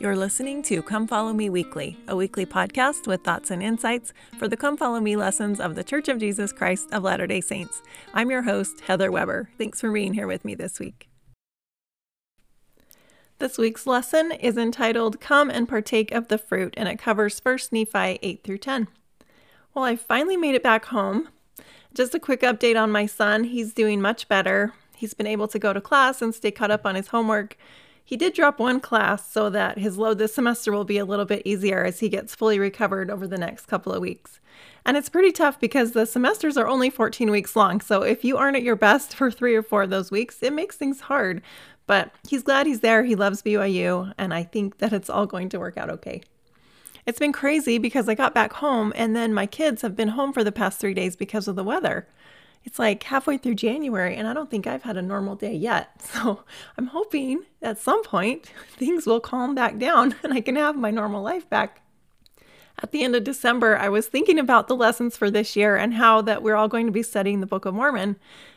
You're listening to Come Follow Me Weekly, a weekly podcast with thoughts and insights for the Come Follow Me lessons of the Church of Jesus Christ of Latter day Saints. I'm your host, Heather Weber. Thanks for being here with me this week. This week's lesson is entitled Come and Partake of the Fruit, and it covers 1 Nephi 8 through 10. Well, I finally made it back home. Just a quick update on my son. He's doing much better. He's been able to go to class and stay caught up on his homework. He did drop one class so that his load this semester will be a little bit easier as he gets fully recovered over the next couple of weeks. And it's pretty tough because the semesters are only 14 weeks long. So if you aren't at your best for three or four of those weeks, it makes things hard. But he's glad he's there. He loves BYU. And I think that it's all going to work out okay. It's been crazy because I got back home and then my kids have been home for the past three days because of the weather it's like halfway through January and I don't think I've had a normal day yet. So I'm hoping at some point things will calm back down and I can have my normal life back. At the end of December, I was thinking about the lessons for this year and how that we're all going to be studying the Book of Mormon,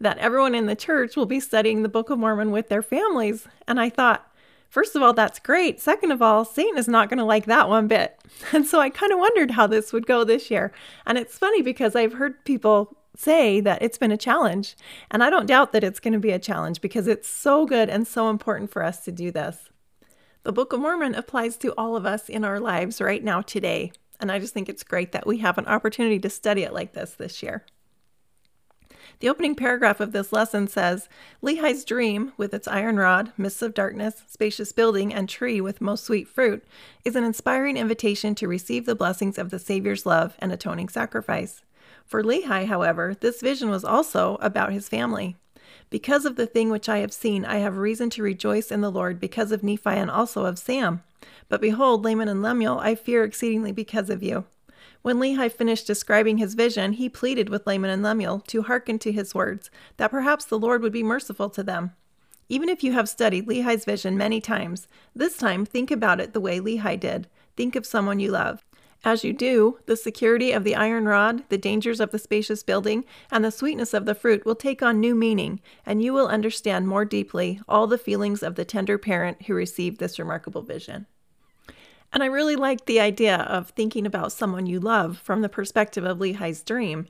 that everyone in the church will be studying the Book of Mormon with their families. And I thought, First of all, that's great. Second of all, Satan is not going to like that one bit. And so I kind of wondered how this would go this year. And it's funny because I've heard people say that it's been a challenge. And I don't doubt that it's going to be a challenge because it's so good and so important for us to do this. The Book of Mormon applies to all of us in our lives right now, today. And I just think it's great that we have an opportunity to study it like this this year. The opening paragraph of this lesson says Lehi's dream, with its iron rod, mists of darkness, spacious building, and tree with most sweet fruit, is an inspiring invitation to receive the blessings of the Savior's love and atoning sacrifice. For Lehi, however, this vision was also about his family. Because of the thing which I have seen, I have reason to rejoice in the Lord because of Nephi and also of Sam. But behold, Laman and Lemuel, I fear exceedingly because of you. When Lehi finished describing his vision, he pleaded with Laman and Lemuel to hearken to his words, that perhaps the Lord would be merciful to them. Even if you have studied Lehi's vision many times, this time think about it the way Lehi did. Think of someone you love. As you do, the security of the iron rod, the dangers of the spacious building, and the sweetness of the fruit will take on new meaning, and you will understand more deeply all the feelings of the tender parent who received this remarkable vision. And I really like the idea of thinking about someone you love from the perspective of Lehi's dream.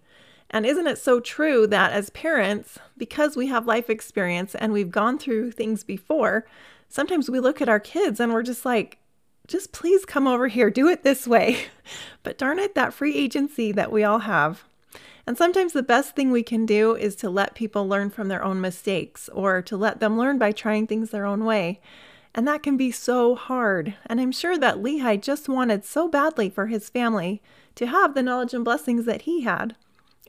And isn't it so true that as parents, because we have life experience and we've gone through things before, sometimes we look at our kids and we're just like, just please come over here, do it this way. But darn it, that free agency that we all have. And sometimes the best thing we can do is to let people learn from their own mistakes or to let them learn by trying things their own way. And that can be so hard. And I'm sure that Lehi just wanted so badly for his family to have the knowledge and blessings that he had.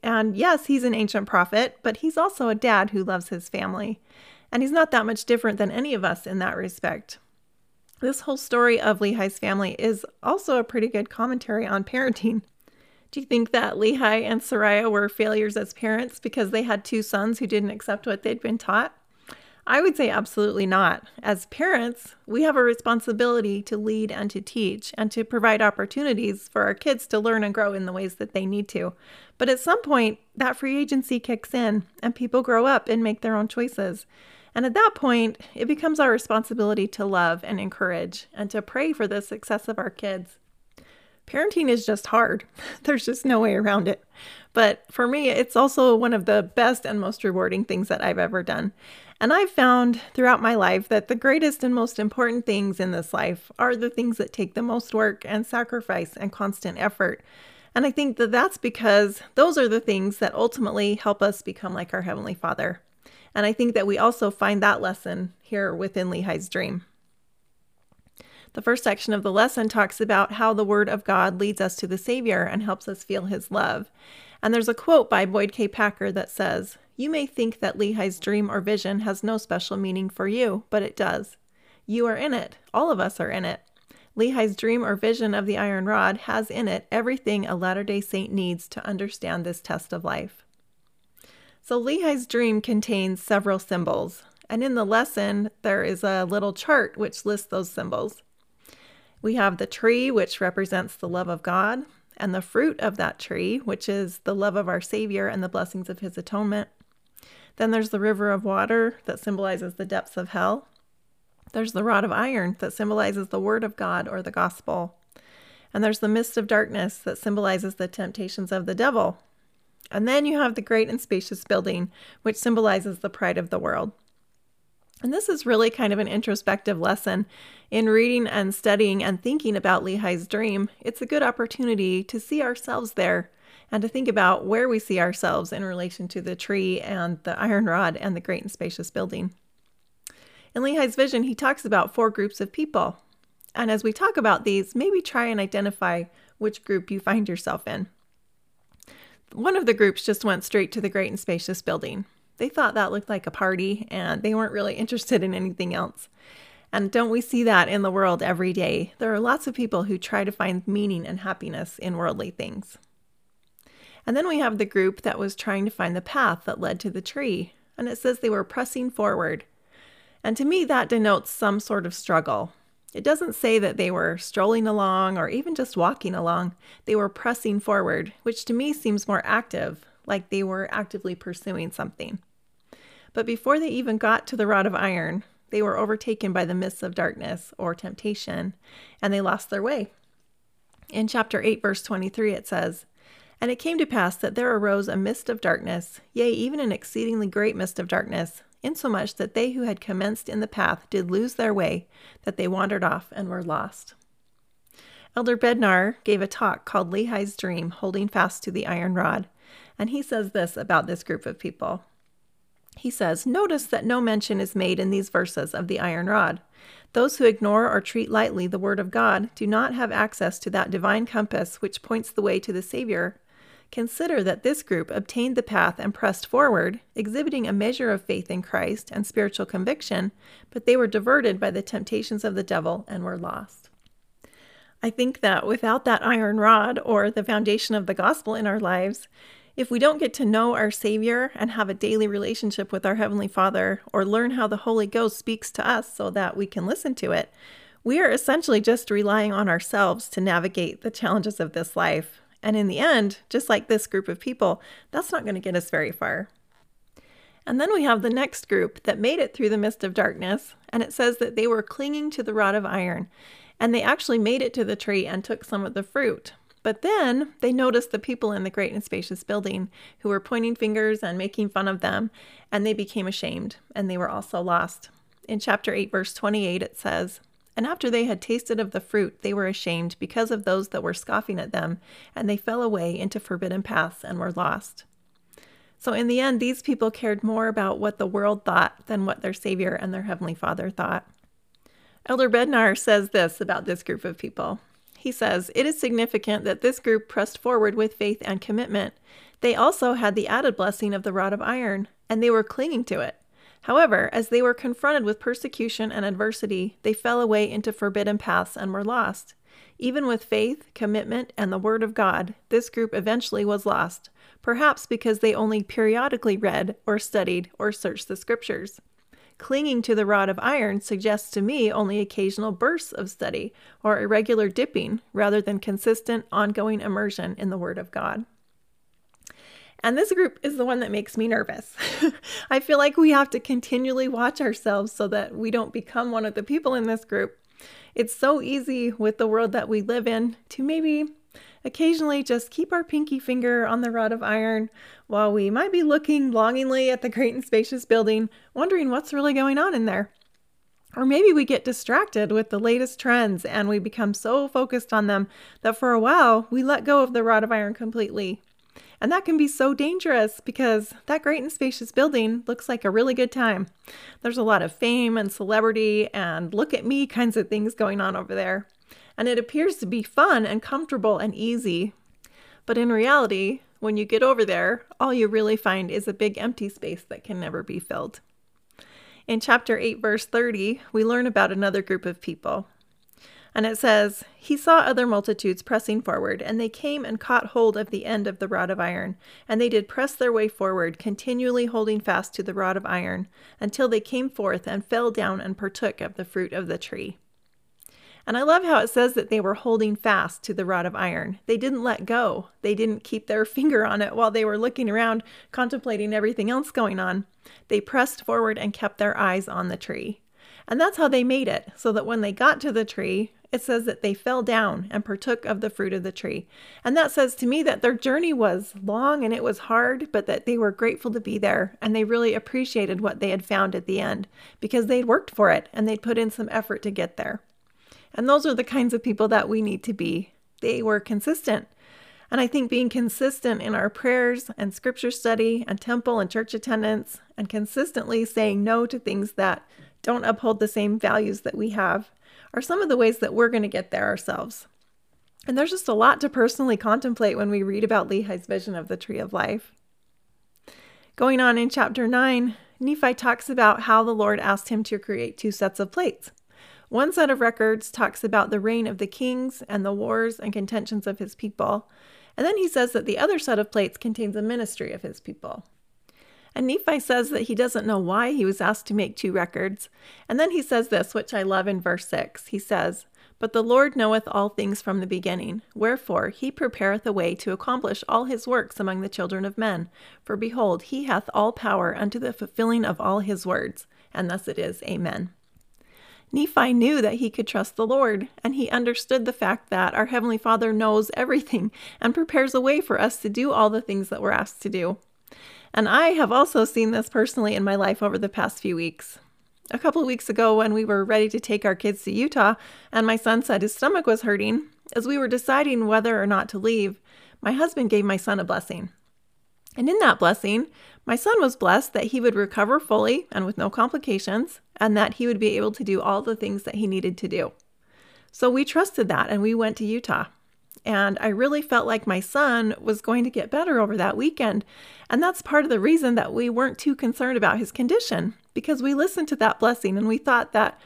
And yes, he's an ancient prophet, but he's also a dad who loves his family. And he's not that much different than any of us in that respect. This whole story of Lehi's family is also a pretty good commentary on parenting. Do you think that Lehi and Sariah were failures as parents because they had two sons who didn't accept what they'd been taught? I would say absolutely not. As parents, we have a responsibility to lead and to teach and to provide opportunities for our kids to learn and grow in the ways that they need to. But at some point, that free agency kicks in and people grow up and make their own choices. And at that point, it becomes our responsibility to love and encourage and to pray for the success of our kids. Parenting is just hard. There's just no way around it. But for me, it's also one of the best and most rewarding things that I've ever done. And I've found throughout my life that the greatest and most important things in this life are the things that take the most work and sacrifice and constant effort. And I think that that's because those are the things that ultimately help us become like our Heavenly Father. And I think that we also find that lesson here within Lehi's dream. The first section of the lesson talks about how the Word of God leads us to the Savior and helps us feel His love. And there's a quote by Boyd K. Packer that says, You may think that Lehi's dream or vision has no special meaning for you, but it does. You are in it. All of us are in it. Lehi's dream or vision of the iron rod has in it everything a Latter day Saint needs to understand this test of life. So Lehi's dream contains several symbols, and in the lesson, there is a little chart which lists those symbols. We have the tree, which represents the love of God, and the fruit of that tree, which is the love of our Savior and the blessings of his atonement. Then there's the river of water that symbolizes the depths of hell. There's the rod of iron that symbolizes the word of God or the gospel. And there's the mist of darkness that symbolizes the temptations of the devil. And then you have the great and spacious building, which symbolizes the pride of the world. And this is really kind of an introspective lesson. In reading and studying and thinking about Lehi's dream, it's a good opportunity to see ourselves there and to think about where we see ourselves in relation to the tree and the iron rod and the great and spacious building. In Lehi's vision, he talks about four groups of people. And as we talk about these, maybe try and identify which group you find yourself in. One of the groups just went straight to the great and spacious building. They thought that looked like a party and they weren't really interested in anything else. And don't we see that in the world every day? There are lots of people who try to find meaning and happiness in worldly things. And then we have the group that was trying to find the path that led to the tree. And it says they were pressing forward. And to me, that denotes some sort of struggle. It doesn't say that they were strolling along or even just walking along. They were pressing forward, which to me seems more active, like they were actively pursuing something. But before they even got to the rod of iron, they were overtaken by the mists of darkness or temptation, and they lost their way. In chapter 8, verse 23, it says, And it came to pass that there arose a mist of darkness, yea, even an exceedingly great mist of darkness, insomuch that they who had commenced in the path did lose their way, that they wandered off and were lost. Elder Bednar gave a talk called Lehi's Dream, Holding Fast to the Iron Rod, and he says this about this group of people. He says, Notice that no mention is made in these verses of the iron rod. Those who ignore or treat lightly the Word of God do not have access to that divine compass which points the way to the Savior. Consider that this group obtained the path and pressed forward, exhibiting a measure of faith in Christ and spiritual conviction, but they were diverted by the temptations of the devil and were lost. I think that without that iron rod or the foundation of the gospel in our lives, if we don't get to know our Savior and have a daily relationship with our Heavenly Father, or learn how the Holy Ghost speaks to us so that we can listen to it, we are essentially just relying on ourselves to navigate the challenges of this life. And in the end, just like this group of people, that's not going to get us very far. And then we have the next group that made it through the mist of darkness, and it says that they were clinging to the rod of iron, and they actually made it to the tree and took some of the fruit. But then they noticed the people in the great and spacious building who were pointing fingers and making fun of them, and they became ashamed, and they were also lost. In chapter 8, verse 28, it says, And after they had tasted of the fruit, they were ashamed because of those that were scoffing at them, and they fell away into forbidden paths and were lost. So, in the end, these people cared more about what the world thought than what their Savior and their Heavenly Father thought. Elder Bednar says this about this group of people he says, It is significant that this group pressed forward with faith and commitment. They also had the added blessing of the rod of iron, and they were clinging to it. However, as they were confronted with persecution and adversity, they fell away into forbidden paths and were lost. Even with faith, commitment, and the Word of God, this group eventually was lost, perhaps because they only periodically read or studied or searched the Scriptures. Clinging to the rod of iron suggests to me only occasional bursts of study or irregular dipping rather than consistent, ongoing immersion in the Word of God. And this group is the one that makes me nervous. I feel like we have to continually watch ourselves so that we don't become one of the people in this group. It's so easy with the world that we live in to maybe occasionally just keep our pinky finger on the rod of iron while we might be looking longingly at the great and spacious building, wondering what's really going on in there. Or maybe we get distracted with the latest trends and we become so focused on them that for a while we let go of the rod of iron completely. And that can be so dangerous because that great and spacious building looks like a really good time. There's a lot of fame and celebrity and look at me kinds of things going on over there and it appears to be fun and comfortable and easy. But in reality, when you get over there, all you really find is a big empty space that can never be filled. In chapter 8, verse 30, we learn about another group of people. And it says, He saw other multitudes pressing forward, and they came and caught hold of the end of the rod of iron. And they did press their way forward, continually holding fast to the rod of iron, until they came forth and fell down and partook of the fruit of the tree. And I love how it says that they were holding fast to the rod of iron. They didn't let go. They didn't keep their finger on it while they were looking around, contemplating everything else going on. They pressed forward and kept their eyes on the tree. And that's how they made it, so that when they got to the tree, it says that they fell down and partook of the fruit of the tree. And that says to me that their journey was long and it was hard, but that they were grateful to be there and they really appreciated what they had found at the end because they'd worked for it and they'd put in some effort to get there. And those are the kinds of people that we need to be. They were consistent. And I think being consistent in our prayers and scripture study and temple and church attendance and consistently saying no to things that don't uphold the same values that we have are some of the ways that we're going to get there ourselves. And there's just a lot to personally contemplate when we read about Lehi's vision of the tree of life. Going on in chapter 9, Nephi talks about how the Lord asked him to create two sets of plates. One set of records talks about the reign of the kings and the wars and contentions of his people. And then he says that the other set of plates contains a ministry of his people. And Nephi says that he doesn't know why he was asked to make two records. And then he says this, which I love in verse 6. He says, But the Lord knoweth all things from the beginning. Wherefore he prepareth a way to accomplish all his works among the children of men. For behold, he hath all power unto the fulfilling of all his words. And thus it is. Amen. Nephi knew that he could trust the Lord, and he understood the fact that our Heavenly Father knows everything and prepares a way for us to do all the things that we're asked to do. And I have also seen this personally in my life over the past few weeks. A couple of weeks ago, when we were ready to take our kids to Utah, and my son said his stomach was hurting, as we were deciding whether or not to leave, my husband gave my son a blessing. And in that blessing, my son was blessed that he would recover fully and with no complications, and that he would be able to do all the things that he needed to do. So we trusted that and we went to Utah. And I really felt like my son was going to get better over that weekend. And that's part of the reason that we weren't too concerned about his condition because we listened to that blessing and we thought that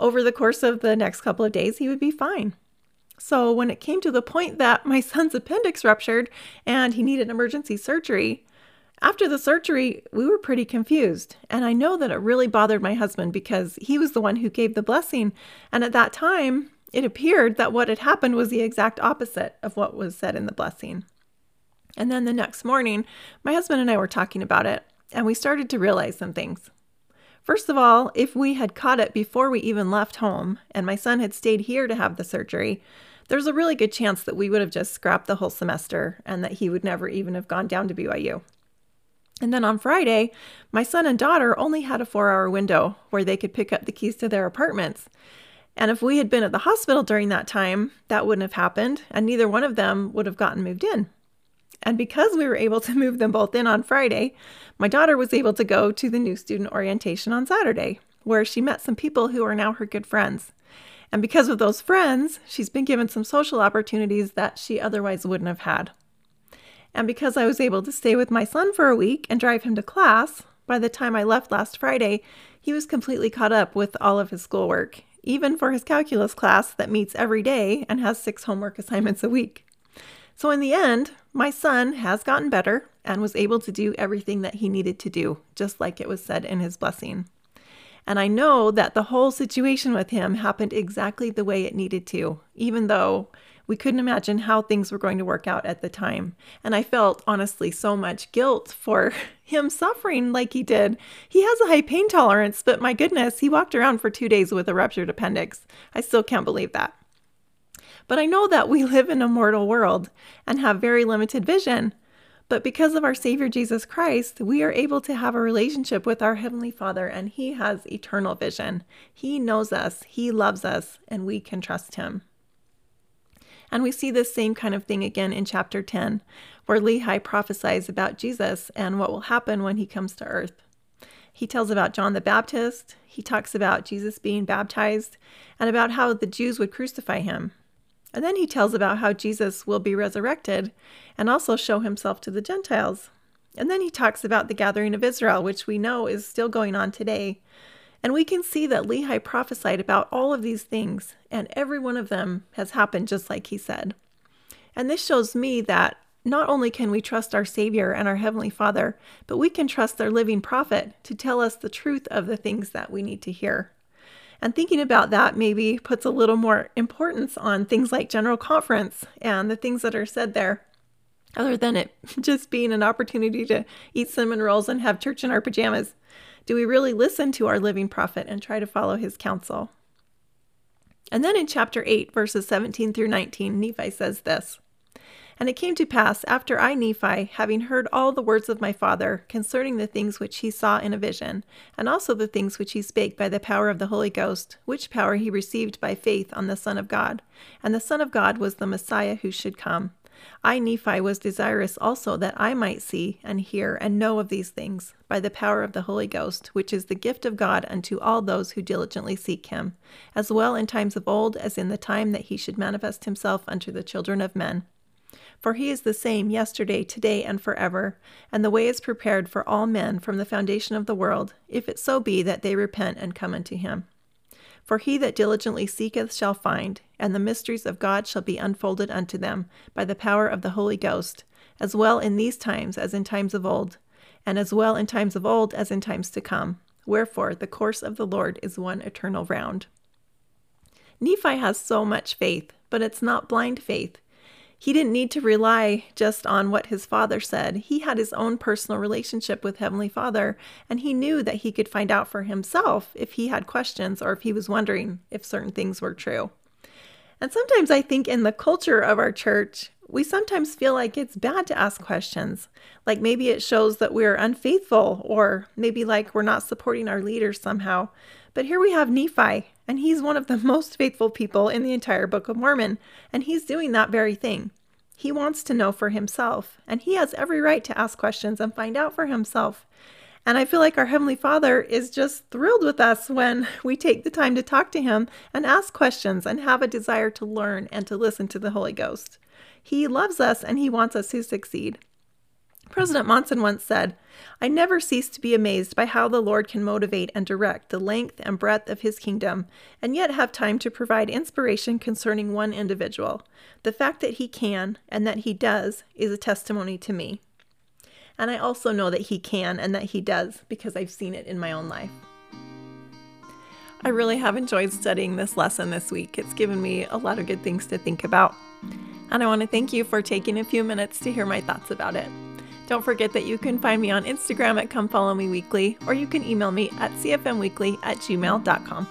over the course of the next couple of days, he would be fine. So when it came to the point that my son's appendix ruptured and he needed emergency surgery, after the surgery, we were pretty confused. And I know that it really bothered my husband because he was the one who gave the blessing. And at that time, it appeared that what had happened was the exact opposite of what was said in the blessing. And then the next morning, my husband and I were talking about it, and we started to realize some things. First of all, if we had caught it before we even left home, and my son had stayed here to have the surgery, there's a really good chance that we would have just scrapped the whole semester and that he would never even have gone down to BYU. And then on Friday, my son and daughter only had a four hour window where they could pick up the keys to their apartments. And if we had been at the hospital during that time, that wouldn't have happened, and neither one of them would have gotten moved in. And because we were able to move them both in on Friday, my daughter was able to go to the new student orientation on Saturday, where she met some people who are now her good friends. And because of those friends, she's been given some social opportunities that she otherwise wouldn't have had. And because I was able to stay with my son for a week and drive him to class, by the time I left last Friday, he was completely caught up with all of his schoolwork even for his calculus class that meets every day and has six homework assignments a week. So, in the end, my son has gotten better and was able to do everything that he needed to do, just like it was said in his blessing. And I know that the whole situation with him happened exactly the way it needed to, even though we couldn't imagine how things were going to work out at the time. And I felt honestly so much guilt for him suffering like he did. He has a high pain tolerance, but my goodness, he walked around for two days with a ruptured appendix. I still can't believe that. But I know that we live in a mortal world and have very limited vision. But because of our Savior Jesus Christ, we are able to have a relationship with our Heavenly Father, and He has eternal vision. He knows us, He loves us, and we can trust Him. And we see this same kind of thing again in chapter 10, where Lehi prophesies about Jesus and what will happen when he comes to earth. He tells about John the Baptist, he talks about Jesus being baptized, and about how the Jews would crucify him. And then he tells about how Jesus will be resurrected and also show himself to the Gentiles. And then he talks about the gathering of Israel, which we know is still going on today, and we can see that Lehi prophesied about all of these things, and every one of them has happened just like he said. And this shows me that not only can we trust our Savior and our Heavenly Father, but we can trust their living prophet to tell us the truth of the things that we need to hear. And thinking about that maybe puts a little more importance on things like General Conference and the things that are said there, other than it just being an opportunity to eat cinnamon rolls and have church in our pajamas. Do we really listen to our living prophet and try to follow his counsel? And then in chapter 8, verses 17 through 19, Nephi says this And it came to pass, after I, Nephi, having heard all the words of my father concerning the things which he saw in a vision, and also the things which he spake by the power of the Holy Ghost, which power he received by faith on the Son of God, and the Son of God was the Messiah who should come. I, Nephi, was desirous also that I might see and hear and know of these things by the power of the Holy Ghost, which is the gift of God unto all those who diligently seek him, as well in times of old as in the time that he should manifest himself unto the children of men. For he is the same yesterday, today, and forever, and the way is prepared for all men from the foundation of the world, if it so be that they repent and come unto him. For he that diligently seeketh shall find, and the mysteries of God shall be unfolded unto them by the power of the Holy Ghost, as well in these times as in times of old, and as well in times of old as in times to come. Wherefore, the course of the Lord is one eternal round. Nephi has so much faith, but it's not blind faith. He didn't need to rely just on what his father said. He had his own personal relationship with Heavenly Father, and he knew that he could find out for himself if he had questions or if he was wondering if certain things were true. And sometimes I think in the culture of our church, we sometimes feel like it's bad to ask questions. Like maybe it shows that we're unfaithful, or maybe like we're not supporting our leaders somehow. But here we have Nephi, and he's one of the most faithful people in the entire Book of Mormon, and he's doing that very thing. He wants to know for himself, and he has every right to ask questions and find out for himself. And I feel like our Heavenly Father is just thrilled with us when we take the time to talk to Him and ask questions and have a desire to learn and to listen to the Holy Ghost. He loves us and He wants us to succeed. President Monson once said, I never cease to be amazed by how the Lord can motivate and direct the length and breadth of his kingdom, and yet have time to provide inspiration concerning one individual. The fact that he can and that he does is a testimony to me. And I also know that he can and that he does because I've seen it in my own life. I really have enjoyed studying this lesson this week. It's given me a lot of good things to think about. And I want to thank you for taking a few minutes to hear my thoughts about it. Don't forget that you can find me on Instagram at Come Follow Me Weekly, or you can email me at cfmweekly at gmail.com.